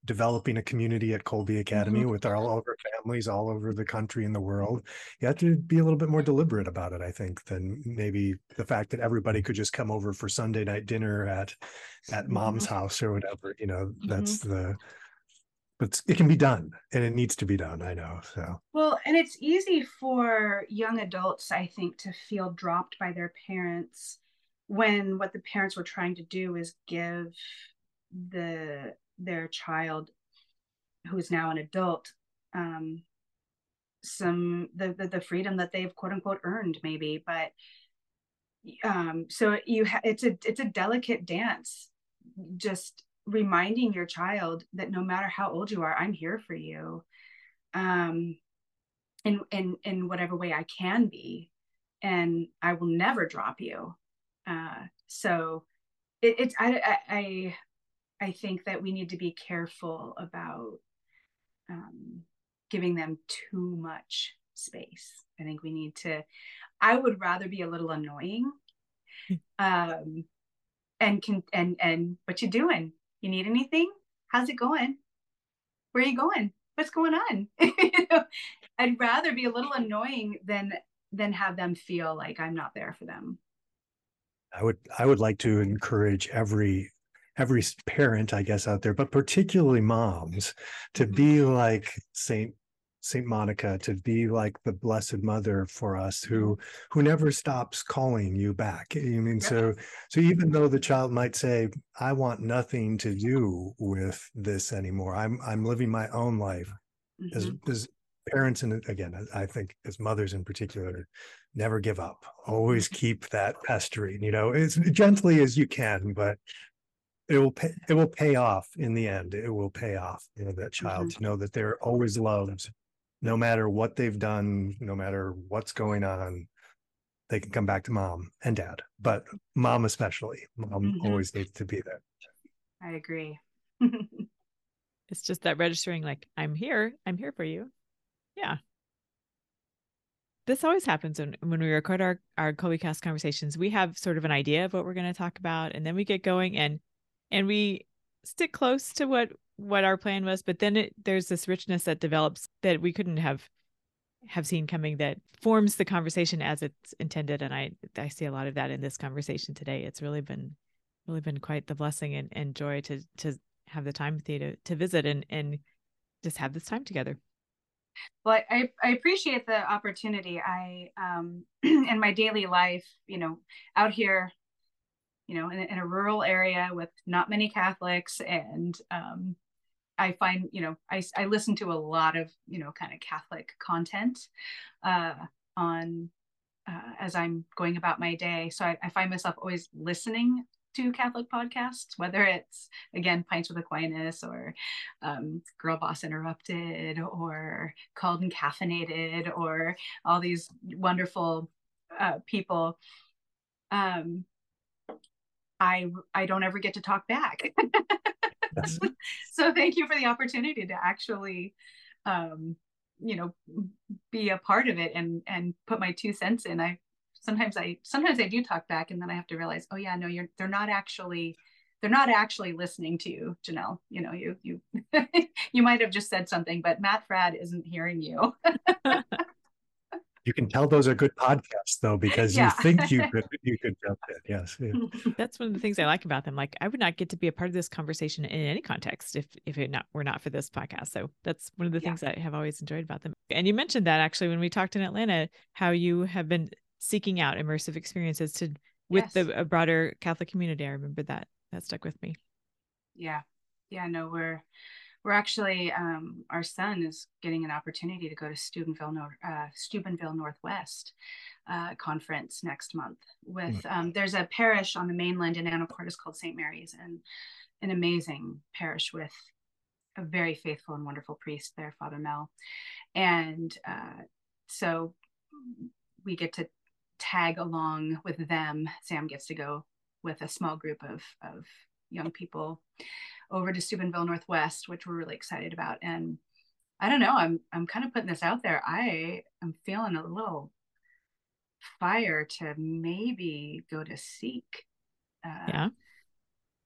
developing a community at Kolbe Academy mm-hmm. with all over families all over the country and the world. You have to be a little bit more deliberate about it, I think, than maybe the fact that everybody could just come over for Sunday night dinner at at mom's mm-hmm. house or whatever. You know, that's mm-hmm. the but it can be done and it needs to be done i know so well and it's easy for young adults i think to feel dropped by their parents when what the parents were trying to do is give the their child who's now an adult um, some the, the, the freedom that they've quote unquote earned maybe but um so you ha- it's a it's a delicate dance just reminding your child that no matter how old you are i'm here for you um in in in whatever way i can be and i will never drop you. Uh so it, it's I, I I think that we need to be careful about um, giving them too much space. I think we need to. I would rather be a little annoying, um, and can and and what you doing? You need anything? How's it going? Where are you going? What's going on? I'd rather be a little annoying than than have them feel like I'm not there for them. I would I would like to encourage every every parent, I guess, out there, but particularly moms, to mm-hmm. be like Saint Saint Monica, to be like the Blessed Mother for us, who mm-hmm. who never stops calling you back. I mean, so so even though the child might say, "I want nothing to do with this anymore. I'm I'm living my own life," mm-hmm. as as parents and again, I think as mothers in particular, never give up. Always mm-hmm. keep that pestering, you know, as gently as you can, but it will pay it will pay off in the end it will pay off you know that child mm-hmm. to know that they're always loved no matter what they've done no matter what's going on they can come back to mom and dad but mom especially mom mm-hmm. always needs to be there i agree it's just that registering like i'm here i'm here for you yeah this always happens when, when we record our, our Cast conversations. We have sort of an idea of what we're going to talk about, and then we get going. And and we stick close to what what our plan was but then it, there's this richness that develops that we couldn't have have seen coming that forms the conversation as it's intended and i i see a lot of that in this conversation today. It's really been really been quite the blessing and, and joy to to have the time with you to, to visit and and just have this time together. Well I, I appreciate the opportunity. I um in my daily life you know out here you know in, in a rural area with not many catholics and um I find, you know, I, I listen to a lot of, you know, kind of Catholic content uh, on uh, as I'm going about my day. So I, I, find myself always listening to Catholic podcasts, whether it's again Pints with Aquinas or um, Girl Boss Interrupted or Called and Caffeinated or all these wonderful uh, people. Um, I I don't ever get to talk back. so thank you for the opportunity to actually um, you know be a part of it and and put my two cents in. I sometimes i sometimes i do talk back and then i have to realize oh yeah no you're they're not actually they're not actually listening to you Jennell. You know you you you might have just said something but matt fradd isn't hearing you you can tell those are good podcasts though because yeah. you think you could you could jump in yes yeah. that's one of the things i like about them like i would not get to be a part of this conversation in any context if if it not were not for this podcast so that's one of the yeah. things i have always enjoyed about them and you mentioned that actually when we talked in atlanta how you have been seeking out immersive experiences to with yes. the broader catholic community i remember that that stuck with me yeah yeah no we're we're actually um, our son is getting an opportunity to go to Steubenville, uh, Steubenville Northwest uh, conference next month. With um, there's a parish on the mainland in Anacortes called St. Mary's, and an amazing parish with a very faithful and wonderful priest there, Father Mel, and uh, so we get to tag along with them. Sam gets to go with a small group of of young people over to Steubenville Northwest, which we're really excited about. And I don't know, I'm I'm kind of putting this out there. I am feeling a little fire to maybe go to Seek. Uh, yeah.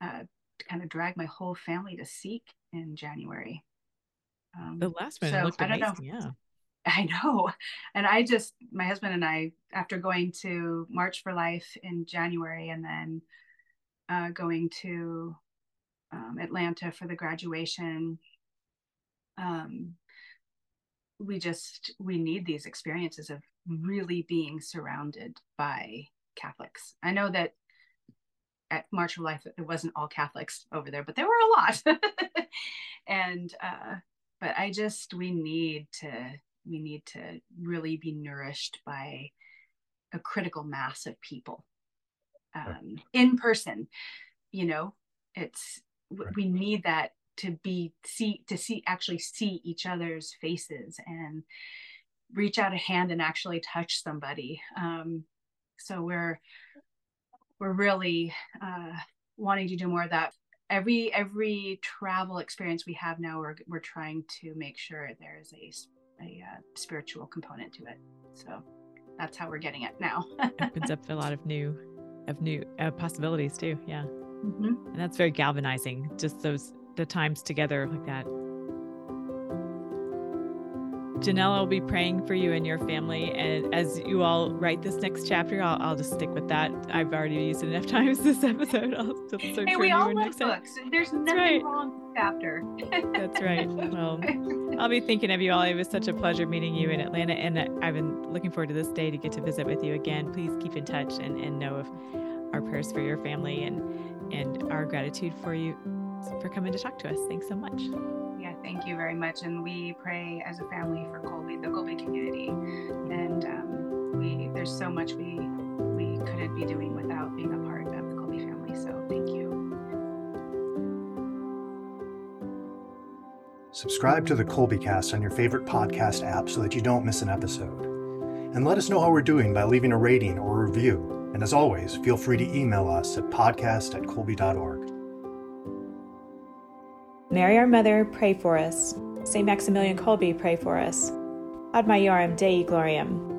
Uh, to kind of drag my whole family to Seek in January. Um, the last one so looked amazing. I don't know. Yeah. I know. And I just, my husband and I, after going to March for Life in January and then uh, going to um, Atlanta for the graduation. Um, we just we need these experiences of really being surrounded by Catholics. I know that at March of Life it wasn't all Catholics over there, but there were a lot. and uh, but I just we need to we need to really be nourished by a critical mass of people um, in person. You know, it's right. we need that to be see to see actually see each other's faces and reach out a hand and actually touch somebody um, so we're we're really uh, wanting to do more of that every every travel experience we have now we're, we're trying to make sure there's a, a uh, spiritual component to it so that's how we're getting it now opens up a lot of new of new uh, possibilities too yeah Mm-hmm. And that's very galvanizing, just those the times together like that. Jennell, I'll be praying for you and your family. And as you all write this next chapter, I'll, I'll just stick with that. I've already used it enough times this episode. I'll just search hey, we all love books. Time. There's nothing right. wrong with chapter. That's right. Well, I'll be thinking of you all. It was such a pleasure meeting you in Atlanta. And I've been looking forward to this day to get to visit with you again. Please keep in touch and, and know of our prayers for your family and and our gratitude for you for coming to talk to us. Thanks so much. Yeah, thank you very much. And we pray as a family for Kolbe, the Kolbe community. And um, we there's so much we we couldn't be doing without being a part of the Kolbe family. So thank Subscribe to the Kolbecast on your favorite podcast app so that you don't miss an episode. And let us know how we're doing by leaving a rating or a review. And as always, feel free to email us at podcast at kolbe.org. Mary, our mother, pray for us. St. Maximilian Kolbe, pray for us. Ad Maiorem Dei Gloriam.